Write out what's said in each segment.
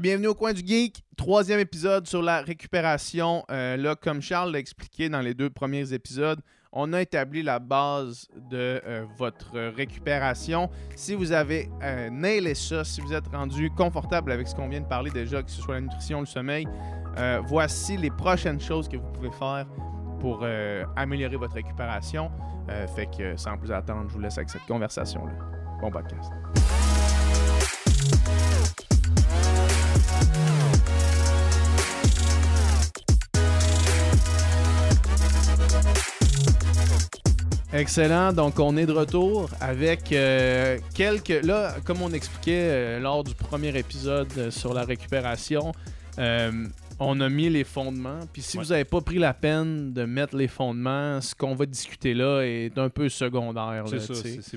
Bienvenue au coin du geek, troisième épisode sur la récupération. Euh, là, comme Charles l'a expliqué dans les deux premiers épisodes, on a établi la base de euh, votre récupération. Si vous avez euh, nailé ça, si vous êtes rendu confortable avec ce qu'on vient de parler déjà, que ce soit la nutrition, le sommeil, euh, voici les prochaines choses que vous pouvez faire pour améliorer votre récupération. Fait que sans plus attendre, je vous laisse avec cette conversation-là. Bon podcast. Excellent. Donc, on est de retour avec euh, quelques. Là, comme on expliquait euh, lors du premier épisode euh, sur la récupération, euh, on a mis les fondements. Puis, si Ouais. vous n'avez pas pris la peine de mettre les fondements, ce qu'on va discuter là est un peu secondaire. Là, ça,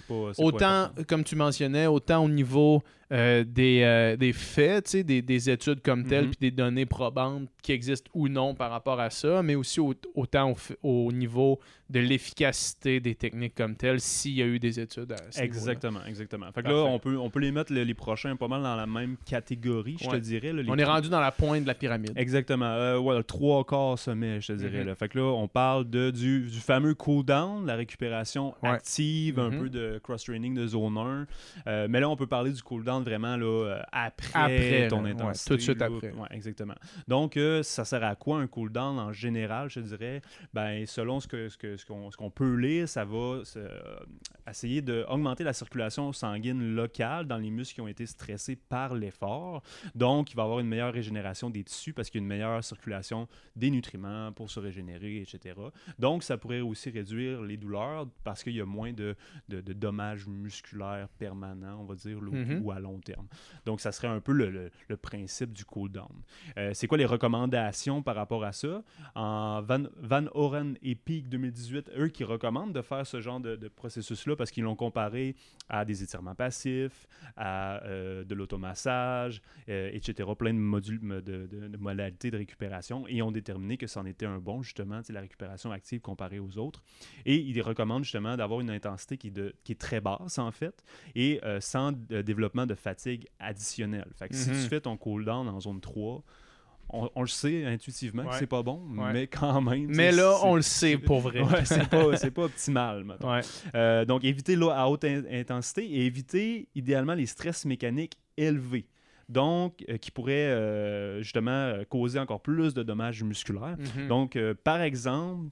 pas. pas Autant, comme tu mentionnais, autant au niveau euh, des, euh, des faits, des, des études comme telles, Mhm. puis des données probantes qui existent ou non par rapport à ça, mais aussi au- autant au, niveau de l'efficacité des techniques comme telles, s'il y a eu des études à ce. Exactement, exactement. Fait que là, on peut, on peut les mettre le- les prochains pas mal dans la même catégorie, je Ouais. te dirais. là, les On est rendu dans la pointe de la pyramide. Exactement. Euh, ouais, trois quarts sommet, je te dirais. Mhm. là. Fait que là, on parle de, du, du fameux cool-down, la récupération Ouais. active, un Mhm. peu de cross-training de zone 1. Euh, mais là, on peut parler du cool-down vraiment là, euh, après, Après, ton là, ouais, intensité. tout de suite après. Ouais, exactement. Donc, euh, ça sert à quoi un cool-down en général, je dirais? Ben, selon ce qu'on ce que, ce qu'on- ce qu'on peut lire, ça va euh, essayer d'augmenter la circulation sanguine locale dans les muscles qui ont été stressés par l'effort. Donc, il va y avoir une meilleure régénération des tissus parce qu'il y a une meilleure circulation des nutriments pour se régénérer, etc. Donc, ça pourrait aussi réduire les douleurs parce qu'il y a moins de, de- de dommages musculaires permanents, on va dire, Mhm. ou à terme. Donc, ça serait un peu le, principe du cool-down. Euh, c'est quoi les recommandations par rapport à ça? Van, Van Oren et Peak 2018, eux qui recommandent de faire ce genre de, processus-là parce qu'ils l'ont comparé à des étirements passifs, à euh, de l'automassage, euh, etc. Plein de, modalités de récupération et ont déterminé que c'en était un bon, justement, la récupération active comparée aux autres. Et ils recommandent justement d'avoir une intensité qui est, de- qui est très basse, en fait, et euh, sans euh, développement de fatigue additionnelle. Fait que si tu fais ton cool-down en zone 3, on, on le sait intuitivement que Ouais. c'est pas bon, Ouais. mais quand même. Mais là, on le sait pour vrai. Ouais, c'est pas, optimal. Euh, donc, éviter l'eau à haute in- intensité et éviter idéalement les stress mécaniques élevés. Donc, euh, qui pourraient euh, justement causer encore plus de dommages musculaires. Mhm. Donc, euh, par exemple,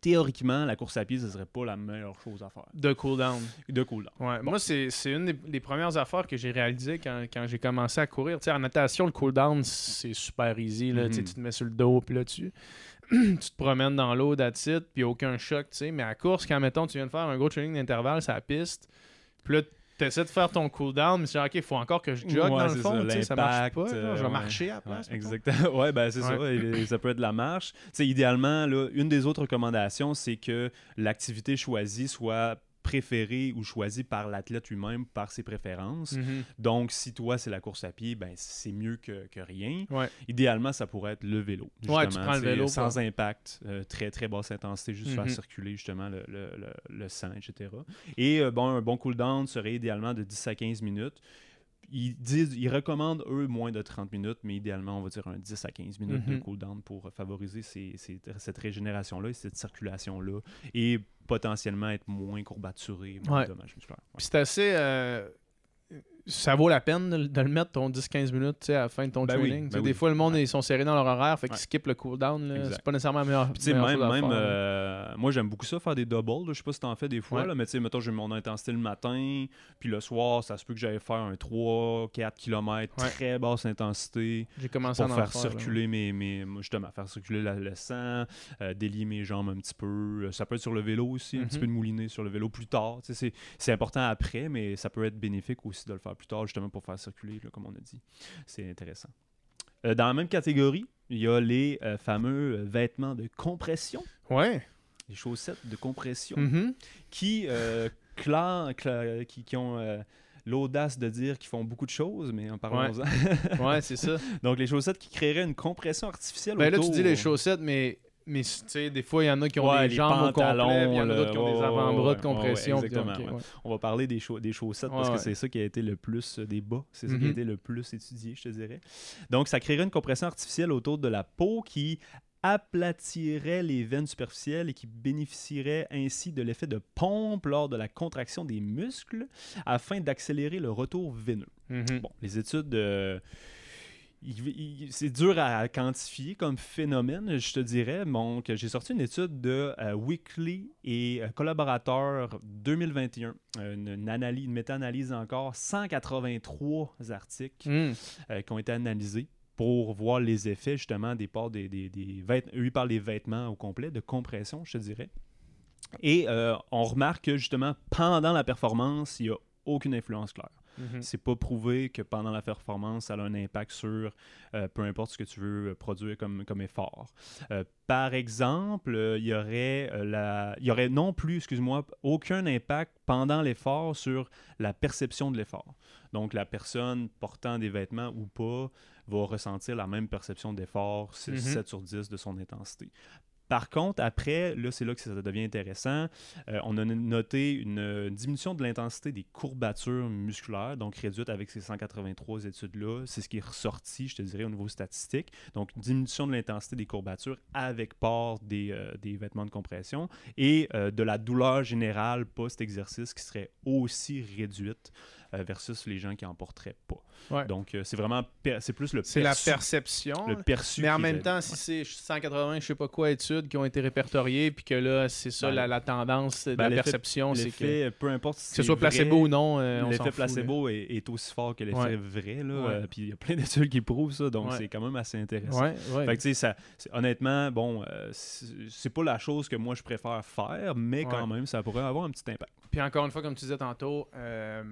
théoriquement, la course à pied, ce serait pas la meilleure chose à faire. De cooldown. De cool-down. Ouais, Moi, c'est une des, des premières affaires que j'ai réalisées quand, quand j'ai commencé à courir. Tu sais, en natation, le cooldown, c'est super easy. Là. Mhm. Tu te mets sur le dos, puis là, tu, tu te promènes dans l'eau, it, puis aucun choc. tu sais. Mais à course, quand, mettons, tu viens de faire un gros training d'intervalle sur la piste, puis là, tu essaies de faire ton cooldown, mais dis, OK, il faut encore que je jog Ouais, dans le c'est fond. ça, marche pas. euh, je vais ouais. marcher à la place. exactement. Ouais, ben c'est ça. Ça peut être de la marche. Idéalement, là, une des autres recommandations, c'est que l'activité choisie soit préférée ou choisie par l'athlète lui-même par ses préférences. Mhm. Donc, si toi, c'est la course à pied, ben c'est mieux que, que rien. Ouais. Idéalement, ça pourrait être le vélo. Ouais, tu justement, prends le vélo, Sans quoi. impact, euh, très, très basse intensité, juste faire Mhm. circuler justement le, le- le- le sang, etc. Et euh, bon, un bon cool-down serait idéalement de 10 à 15 minutes. Ils, disent, ils recommandent, eux, moins de 30 minutes, mais idéalement, on va dire un 10 à 15 minutes de Mhm. cool-down pour favoriser ces- ces- cette régénération-là et cette circulation-là et potentiellement être moins courbaturé, moins Ouais. Ouais. Puis c'est assez. euh, ça vaut la peine de, le- de le mettre ton 10-15 minutes à la fin de ton Ben training. Ben Des oui. fois, le monde, Ouais. ils sont serrés dans leur horaire, fait qu'ils Ouais. skippent le cooldown. C'est pas nécessairement la meilleure, Puis, même, chose à même faire, euh, moi, j'aime beaucoup ça, faire des doubles. Je sais pas si t'en fais des fois, Ouais. là, mais tu sais, mettons, j'ai mon intensité le matin, puis le soir, ça se peut que j'aille faire un 3-4 km, très basse intensité, J'ai commencé pour à en faire faire, là. circuler mes, mes. Justement, faire circuler la- le sang, euh, délier mes jambes un petit peu. Euh, Ça peut être sur le vélo aussi, un petit Mhm. peu de mouliner sur le vélo plus tard. C'est important après, mais ça peut être bénéfique aussi de le faire plus tard, justement, pour faire circuler, là, comme on a dit. C'est intéressant. Euh, dans la même catégorie, il y a les euh, fameux euh, vêtements de compression, Ouais. les chaussettes de compression, Mhm. qui, euh, qui, qui ont l'audace de dire qu'ils font beaucoup de choses, mais en parlons-en. Ouais, c'est ça. Donc, les chaussettes qui créeraient une compression artificielle ben là, tu dis les chaussettes, mais Mais tu sais, des fois, il y en a qui ont Ouais, des les jambes au complet, il y en a d'autres qui ont des avant-bras de compression. exactement. On va parler des, des chaussettes parce que c'est ça qui a été le plus euh, des bas. C'est ça qui Mhm. a été le plus étudié, je te dirais. Donc, ça créerait une compression artificielle autour de la peau qui aplatirait les veines superficielles et qui bénéficierait ainsi de l'effet de pompe lors de la contraction des muscles afin d'accélérer le retour veineux. Mhm. Bon, les études, euh, c'est dur à quantifier comme phénomène, je te dirais. Donc, j'ai sorti une étude de euh, Weekly et euh, collaborateurs 2021, une, une analyse, une méta-analyse encore, 183 articles Mhm. euh, qui ont été analysés pour voir les effets justement des ports des, des, des vêtements. Parlent des vêtements au complet, de compression, je te dirais. Et euh, on remarque que justement, pendant la performance, il n'y a aucune influence claire. Mhm. C'est pas prouvé que pendant la performance, ça a un impact sur euh, peu importe ce que tu veux euh, produire comme, comme effort. Euh, par exemple, il y aurait la, il y aurait non plus, excuse-moi, aucun impact pendant l'effort sur la perception de l'effort. Donc la personne portant des vêtements ou pas va ressentir la même perception d'effort, c'est Mhm. 7 sur 10 de son intensité. Par contre, après, là, c'est là que ça devient intéressant. Euh, on a noté une, diminution de l'intensité des courbatures musculaires, donc réduite avec ces 183 études-là. C'est ce qui est ressorti, je te dirais, au niveau statistique. Donc, diminution de l'intensité des courbatures avec port des, euh, des vêtements de compression et euh, de la douleur générale post-exercice qui serait aussi réduite versus les gens qui en porteraient pas. Ouais. Donc, euh, c'est vraiment, c'est plus le C'est la perception. le perçu. Mais en même temps, si c'est 180, je sais pas quoi, études qui ont été répertoriées, puis que là, c'est ça Ben, la, la tendance de ben, la perception, c'est que, L'effet, peu importe si que ce soit vrai, placebo ou non, euh, L'effet placebo est, est aussi fort que l'effet Ouais. vrai. Là, Ouais. euh, puis il y a plein d'études qui prouvent ça, donc c'est quand même assez intéressant. Fait que, ça, honnêtement, bon, euh, c'est pas la chose que moi je préfère faire, mais quand même, ça pourrait avoir un petit impact. Puis encore une fois, comme tu disais tantôt, euh,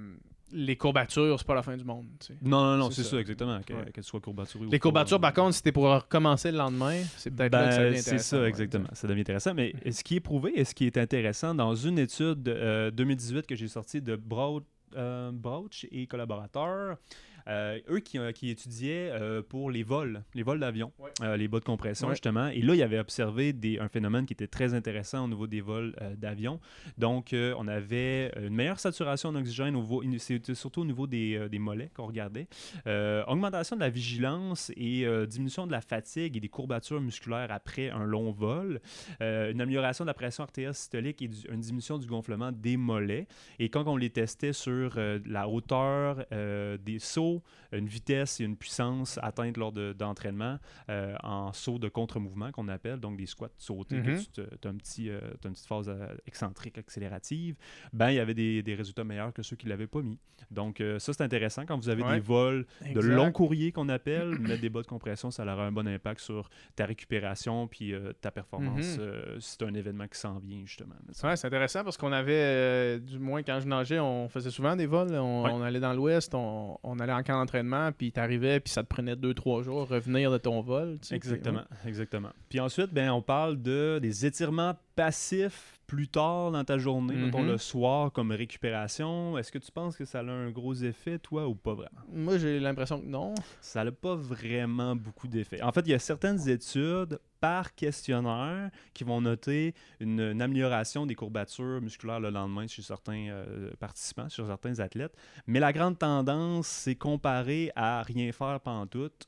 les courbatures, c'est pas la fin du monde. tu sais. Non, non, non, C'est c'est ça. ça, exactement. que- Ouais. Qu'elle soit courbaturée ou Les courbatures, euh, par contre, si t'es pour recommencer le lendemain, c'est peut-être là que ça Ben, devient c'est intéressant. ça, ouais, exactement. Ça devient intéressant. Mais ce qui est prouvé et ce qui est intéressant? Dans une étude euh, 2018 que j'ai sortie de Broad, euh, Brauch et collaborateurs, euh, eux qui, euh, qui étudiaient euh, pour les vols, les vols d'avion, Ouais. euh, les bas de compression Ouais. justement. Et là, ils avaient observé des, un phénomène qui était très intéressant au niveau des vols euh, d'avion. Donc, euh, on avait une meilleure saturation en oxygène, au vo- c'était surtout au niveau des, euh, des mollets qu'on regardait. Euh, augmentation de la vigilance et euh, diminution de la fatigue et des courbatures musculaires après un long vol. Euh, une amélioration de la pression artérielle systolique et du- une diminution du gonflement des mollets. Et quand on les testait sur euh, la hauteur euh, des sauts, une vitesse et une puissance atteinte lors de- d'entraînement euh, en saut de contre-mouvement qu'on appelle, donc des squats sautés, que tu as un petit, euh, une petite phase euh, excentrique, accélérative, ben il y avait des, des résultats meilleurs que ceux qui ne l'avaient pas mis. Donc euh, ça, c'est intéressant quand vous avez Ouais. des vols de long courrier qu'on appelle, mettre des bas de compression, ça aura un bon impact sur ta récupération puis euh, ta performance euh, si c'est un événement qui s'en vient justement. Ouais, c'est intéressant parce qu'on avait, euh, du moins quand je nageais, on faisait souvent des vols. On, Ouais. on allait dans l'ouest, on, on allait en camp d'entraînement, puis t'arrivais, puis ça te prenait deux, trois jours revenir de ton vol. tu sais, puis, Exactement, exactement. Puis ensuite, ben, on parle de des étirements passifs plus tard dans ta journée, mettons Mhm. le soir comme récupération. Est-ce que tu penses que ça a un gros effet, toi, ou pas vraiment? Moi, j'ai l'impression que non. Ça n'a pas vraiment beaucoup d'effet. En fait, il y a certaines études par questionnaire qui vont noter une, une amélioration des courbatures musculaires le lendemain chez certains euh, participants, chez certains athlètes. Mais la grande tendance, c'est comparé à rien faire pantoute.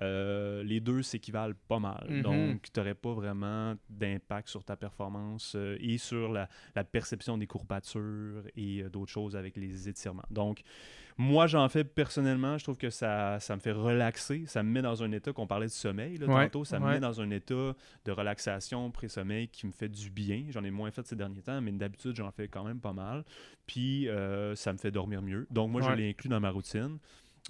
Euh, les deux s'équivalent pas mal. Mhm. Donc, tu n'aurais pas vraiment d'impact sur ta performance euh, et sur la, la perception des courbatures et d'autres choses avec les étirements. Donc, moi, j'en fais personnellement. Je trouve que ça, ça me fait relaxer. Ça me met dans un état qu'on parlait de sommeil là, Ouais, tantôt. Ça me met dans un état de relaxation pré-sommeil qui me fait du bien. J'en ai moins fait ces derniers temps, mais d'habitude, j'en fais quand même pas mal. Puis, euh, ça me fait dormir mieux. Donc, moi, je l'ai inclus dans ma routine.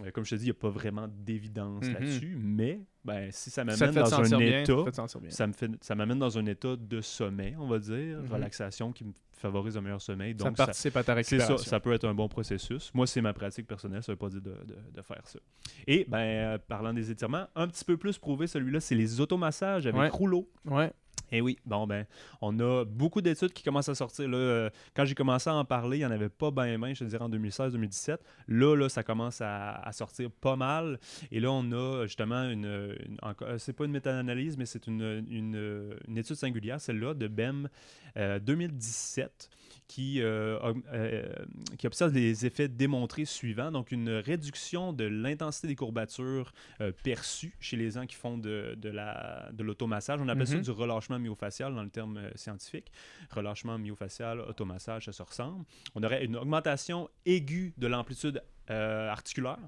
Euh, comme je te dis, il n'y a pas vraiment d'évidence Mhm. là-dessus, mais ben, si ça Ça m'amène dans un bien. état, Ça ça me fait, ça m'amène dans un état de sommeil, on va dire, Mhm. relaxation qui me favorise un meilleur sommeil. Ça Donc, ça, participe à ta récupération. ça, ça peut être un bon processus. Moi, c'est ma pratique personnelle, ça ne veut pas dire de, de- de faire ça. Et, ben, euh, parlant des étirements, un petit peu plus prouvé, celui-là, c'est les automassages avec Ouais. rouleau. Ouais. Eh oui, bon ben, on a beaucoup d'études qui commencent à sortir. Là, euh, quand j'ai commencé à en parler, il n'y en avait pas bien bien, je te dirais en 2016-2017. Là, là, ça commence à, sortir pas mal. Et là, on a justement une, une c'est pas une méta-analyse, mais c'est une, une, étude singulière, celle-là, de BEM 2017 qui, euh, euh, qui observe les effets démontrés suivants. Donc, une réduction de l'intensité des courbatures euh, perçues chez les gens qui font de, de l'automassage. On appelle ça mhm. du relâchement myofacial dans le terme scientifique. Relâchement myofacial, automassage, ça se ressemble. On aurait une augmentation aiguë de l'amplitude articulaire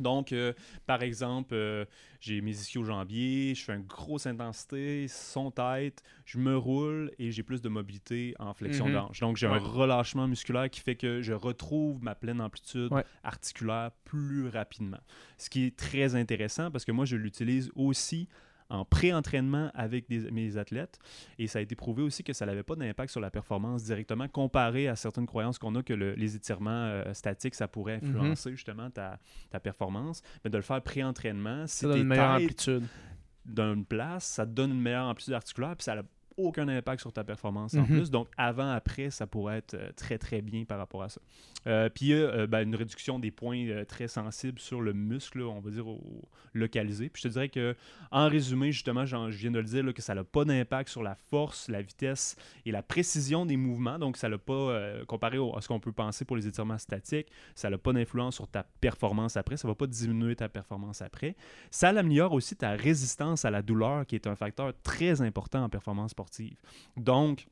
donc, euh, par exemple, euh, j'ai mes ischio-jambiers, je fais une grosse intensité, son tête, je me roule et j'ai plus de mobilité en flexion mm Donc, j'ai un relâchement musculaire qui fait que je retrouve ma pleine amplitude articulaire plus rapidement. Ce qui est très intéressant parce que moi, je l'utilise aussi en pré-entraînement avec mes athlètes. Et ça a été prouvé aussi que ça n'avait pas d'impact sur la performance directement, comparé à certaines croyances qu'on a que les étirements euh, statiques, ça pourrait mhm. influencer justement ta, performance. Mais de le faire pré-entraînement, si ça donne une meilleure amplitude. D'une place, ça te donne une meilleure amplitude articulaire, puis ça a aucun impact sur ta performance en mhm. plus. Donc, avant, après, ça pourrait être euh, très, très bien par rapport à ça. Euh, puis, il y a euh, ben, une réduction des points très sensibles sur le muscle, on va dire, localisé. Puis, je te dirais que, en résumé, justement, je viens de le dire, que ça n'a pas d'impact sur la force, la vitesse et la précision des mouvements. Donc, ça n'a pas, comparé à ce qu'on peut penser pour les étirements statiques, ça n'a pas d'influence sur ta performance après. Ça ne va pas diminuer ta performance après. Ça améliore aussi ta résistance à la douleur, qui est un facteur très important en performance sportive donc,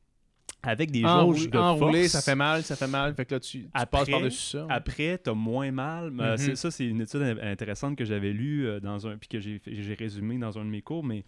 avec des jauges de enroulé, ça fait mal, ça fait mal. Fait que là, tu, passes par-dessus ça. Après, tu as moins mal. Mm-hmm. Ça, c'est une étude intéressante que j'avais lue euh, dans un, puis que j'ai résumé dans un de mes cours, mais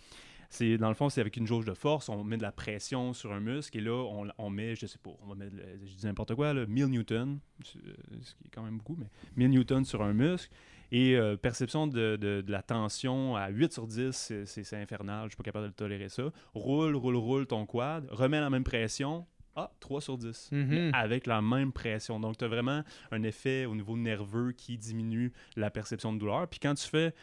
c'est dans le fond, c'est avec une jauge de force, on met de la pression sur un muscle et là, on, met, je sais pas, on va mettre, je dis n'importe quoi, là, 1000 newtons, ce qui est quand même beaucoup, mais 1000 newtons sur un muscle. Et euh, perception de, la tension à 8 sur 10, c'est infernal, je suis pas capable de tolérer ça. Roule, roule, roule ton quad, remets la même pression, ah, 3 sur 10. Mm-hmm. Avec la même pression. Donc, tu as vraiment un effet au niveau nerveux qui diminue la perception de douleur. Puis quand tu fais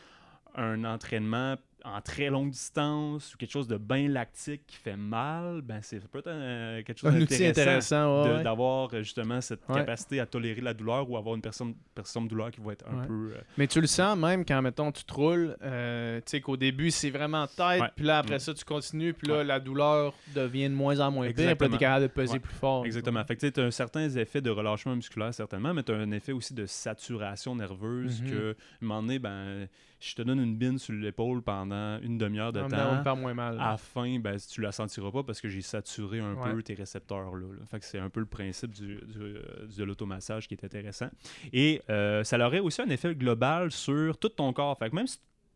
un entraînement en très longue distance ou quelque chose de bien lactique qui fait mal, ben c'est peut-être quelque chose d'intéressant d'avoir euh, justement cette capacité à tolérer la douleur ou avoir une personne, personne de douleur qui va être un peu... Euh, Mais tu le sens même quand, mettons, tu te roules, euh, tu sais qu'au début, c'est vraiment tête, puis là, après ça, tu continues, puis là, la douleur devient de moins en moins pire, puis tu es capable de peser plus fort. Exactement. Fait que tu as un certain effet de relâchement musculaire, certainement, mais tu as un effet aussi de saturation nerveuse mm-hmm. que, à un moment donné, ben je te donne une bine sur l'épaule pendant une demi-heure de temps. moins mal. À la fin, ben, tu la sentiras pas parce que j'ai saturé un peu tes récepteurs là. Fait que c'est un peu le principe du, de l'automassage qui est intéressant. Et euh, ça aurait aussi un effet global sur tout ton corps. Fait que même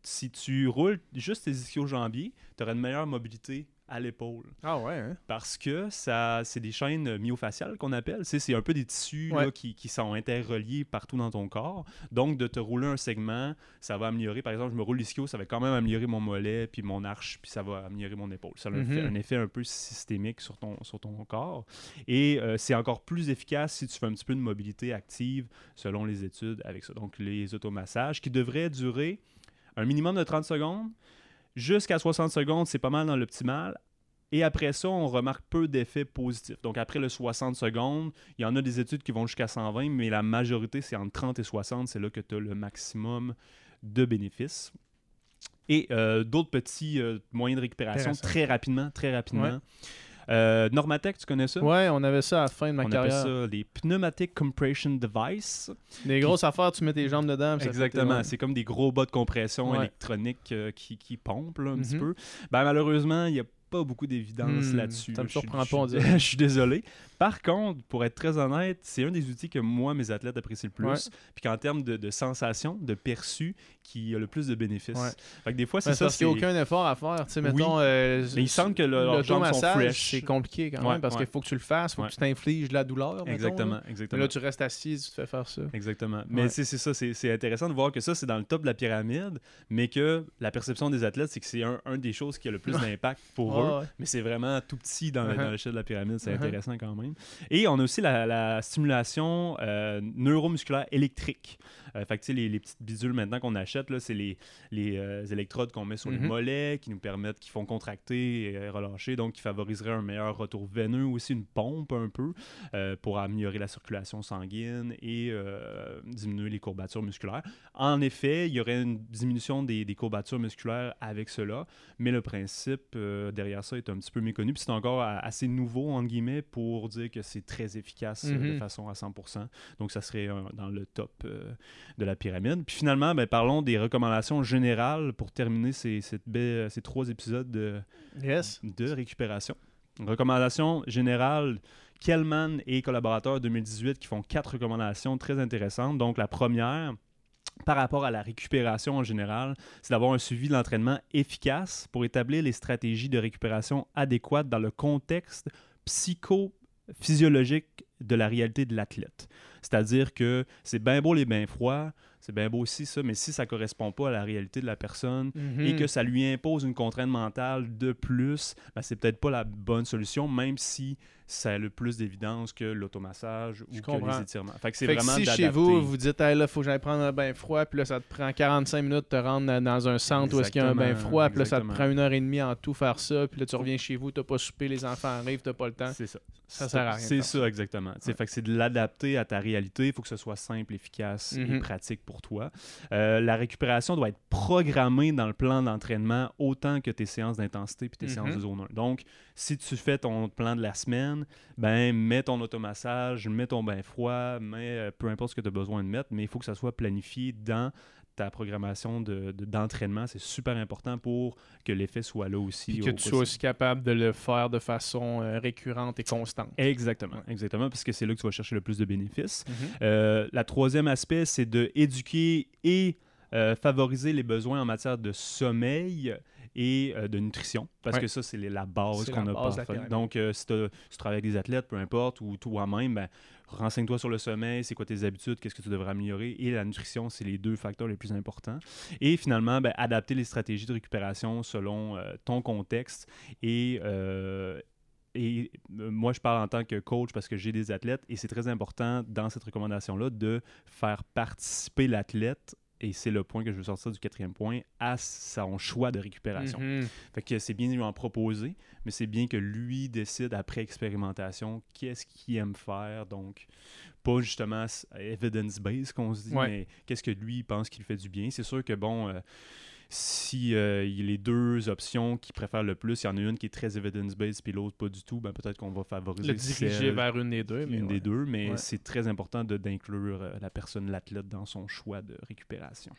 si, tu roules juste tes ischio-jambiers, tu aurais une meilleure mobilité à l'épaule. Ah ouais. Hein? Parce que ça, c'est des chaînes myofaciales qu'on appelle. C'est, un peu des tissus qui, qui, sont interreliés partout dans ton corps. Donc, de te rouler un segment, ça va améliorer. Par exemple, je me roule l'ischio, ça va quand même améliorer mon mollet, puis mon arche, puis ça va améliorer mon épaule. Ça a un, mhm. effet un peu systémique sur ton, sur ton corps. Et euh, c'est encore plus efficace si tu fais un petit peu de mobilité active, selon les études avec ça. Donc, les automassages qui devraient durer un minimum de 30 secondes Jusqu'à 60 secondes, c'est pas mal dans l'optimal. Et après ça, on remarque peu d'effets positifs. Donc après le 60 secondes, il y en a des études qui vont jusqu'à 120, mais la majorité, c'est entre 30 et 60. C'est là que tu as le maximum de bénéfices. Et euh, d'autres petits euh, moyens de récupération très rapidement, très rapidement. Euh, Normatec, tu connais ça? Ouais, on avait ça à la fin de ma on carrière. On ça les Pneumatic Compression Device. Des grosses affaires, tu mets tes jambes dedans. Exactement. C'est comme des gros bas de compression électronique euh, qui, qui pompent un petit mhm. peu. Ben, malheureusement, il y a pas beaucoup d'évidence hmm, là-dessus. Ça me surprend pas, Je suis désolé. Par contre, pour être très honnête, c'est un des outils que moi, mes athlètes apprécient le plus. Puis qu'en termes de, de sensation, de perçu, qui a le plus de bénéfices. Fait que des fois, c'est ça. Parce qu'il n'y a aucun effort à faire. Tu sais, mettons, euh, mais ils sentent que jambes sont fresh. C'est compliqué quand même parce qu'il faut que tu le fasses, il faut que tu t'infliges de la douleur. Exactement, exactement. Mais là, tu restes assis, tu te fais faire ça. Exactement. Mais c'est ça, c'est intéressant de voir que ça, c'est dans le top de la pyramide, mais que la perception des athlètes, c'est que c'est un, un, des choses qui a le plus d'impact pour ouais. Mais c'est vraiment tout petit dans, Uh-huh. dans l'échelle de la pyramide, c'est Uh-huh. intéressant quand même. Et on a aussi la, la stimulation euh, neuromusculaire électrique. Euh, fait que, les, les petites bidules maintenant qu'on achète, c'est les, les euh, électrodes qu'on met sur les Mhm. mollets qui nous permettent, qui font contracter et relâcher, donc qui favoriseraient un meilleur retour veineux, aussi une pompe un peu euh, pour améliorer la circulation sanguine et euh, diminuer les courbatures musculaires. En effet, il y aurait une diminution des, des courbatures musculaires avec cela, mais le principe euh, derrière ça est un petit peu méconnu. Puis c'est encore assez nouveau, entre guillemets, pour dire que c'est très efficace euh, de Mhm. façon à 100%. Donc ça serait euh, dans le top euh, de la pyramide. Puis finalement, ben, parlons des recommandations générales pour terminer ces, cette baie- ces trois épisodes de, Yes. de récupération. Recommandation générale, Kellman et collaborateurs 2018 qui font quatre recommandations très intéressantes. Donc la première, par rapport à la récupération en général, c'est d'avoir un suivi de l'entraînement efficace pour établir les stratégies de récupération adéquates dans le contexte psychophysiologique de la réalité de l'athlète. C'est-à-dire que c'est bien beau les bains froids, c'est bien beau aussi ça, mais si ça ne correspond pas à la réalité de la personne, et Mhm. que ça lui impose une contrainte mentale de plus, ben, c'est peut-être pas la bonne solution, même si ça a le plus d'évidence que l'automassage ou que les étirements. Fait que c'est Fait que vraiment si chez vous, vous dites, hey, là, faut que j'aille prendre un bain froid, puis là, ça te prend 45 minutes de te rendre dans- un centre où est-ce qu'il y a un bain Exactement, froid, puis là, ça te exactement. prend une heure et demie en tout faire ça, puis là, tu reviens chez vous, t'as pas soupé, les enfants arrivent, t'as pas le temps. C'est ça. Ça sert à rien C'est ça, exactement. Ouais. Fait que c'est de l'adapter à ta réalité. Il faut que ce soit simple, efficace et Mhm. pratique pour toi. Euh, la récupération doit être programmée dans le plan d'entraînement autant que tes séances d'intensité puis tes Mhm. séances de zone 1. Donc, si tu fais ton plan de la semaine, ben mets ton automassage, mets ton bain froid, mets euh, peu importe ce que tu as besoin de mettre, mais il faut que ça soit planifié dans ta programmation de- de- d'entraînement. c'est super important pour que l'effet soit là aussi. Puis que au tu sois aussi capable de le faire de façon euh, récurrente et constante. Exactement, exactement, parce que c'est là que tu vas chercher le plus de bénéfices. Euh, la troisième aspect, c'est de éduquer et euh, favoriser les besoins en matière de sommeil et euh, de nutrition, parce Ouais. que ça, c'est la base qu'on la a base pas de la fait. pyramide. Donc, euh, si, tu travailles avec des athlètes, peu importe, ou toi-même, ben, renseigne-toi sur le sommeil, c'est quoi tes habitudes, qu'est-ce que tu devrais améliorer, et la nutrition, c'est les deux facteurs les plus importants. Et finalement, ben, adapter les stratégies de récupération selon euh, ton contexte et... et moi, je parle en tant que coach parce que j'ai des athlètes et c'est très important dans cette recommandation-là de faire participer l'athlète, et c'est le point que je veux sortir du quatrième point, à son choix de récupération. Mhm. Fait que c'est bien de lui en proposer, mais c'est bien que lui décide après expérimentation qu'est-ce qu'il aime faire. Donc, pas justement evidence-based qu'on se dit, Ouais. mais qu'est-ce que lui pense qu'il fait du bien. C'est sûr que, bon, euh, si euh, il y a les deux options qu'il préfère le plus, il y en a une qui est très evidence-based puis l'autre pas du tout, ben peut-être qu'on va favoriser Le diriger celle- vers une des deux. Mais une ouais. des deux, mais Ouais. c'est très important de- d'inclure euh, la personne, l'athlète, dans son choix de récupération.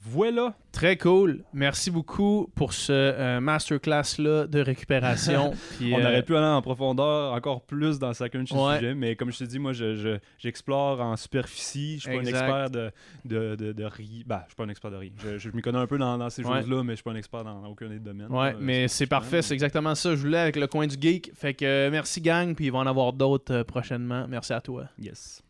Voilà. Très cool. Merci beaucoup pour ce euh, masterclass-là de récupération. Puis, On euh, aurait pu aller en profondeur encore plus dans chacun de ces Ouais. sujets, mais comme je te dis, moi, je- je- j'explore en superficie. Je suis pas un expert de, de, de, de rien. Ben, je suis pas un expert de rien. Je, je m'y connais un peu dans, dans ces Ouais. choses-là, mais je suis pas un expert dans aucun des domaines. Ouais, là, mais c'est parfait, c'est exactement ça. Je voulais avec le coin du geek. Fait que euh, merci gang, puis il va en avoir d'autres euh, prochainement. Merci à toi. Yes.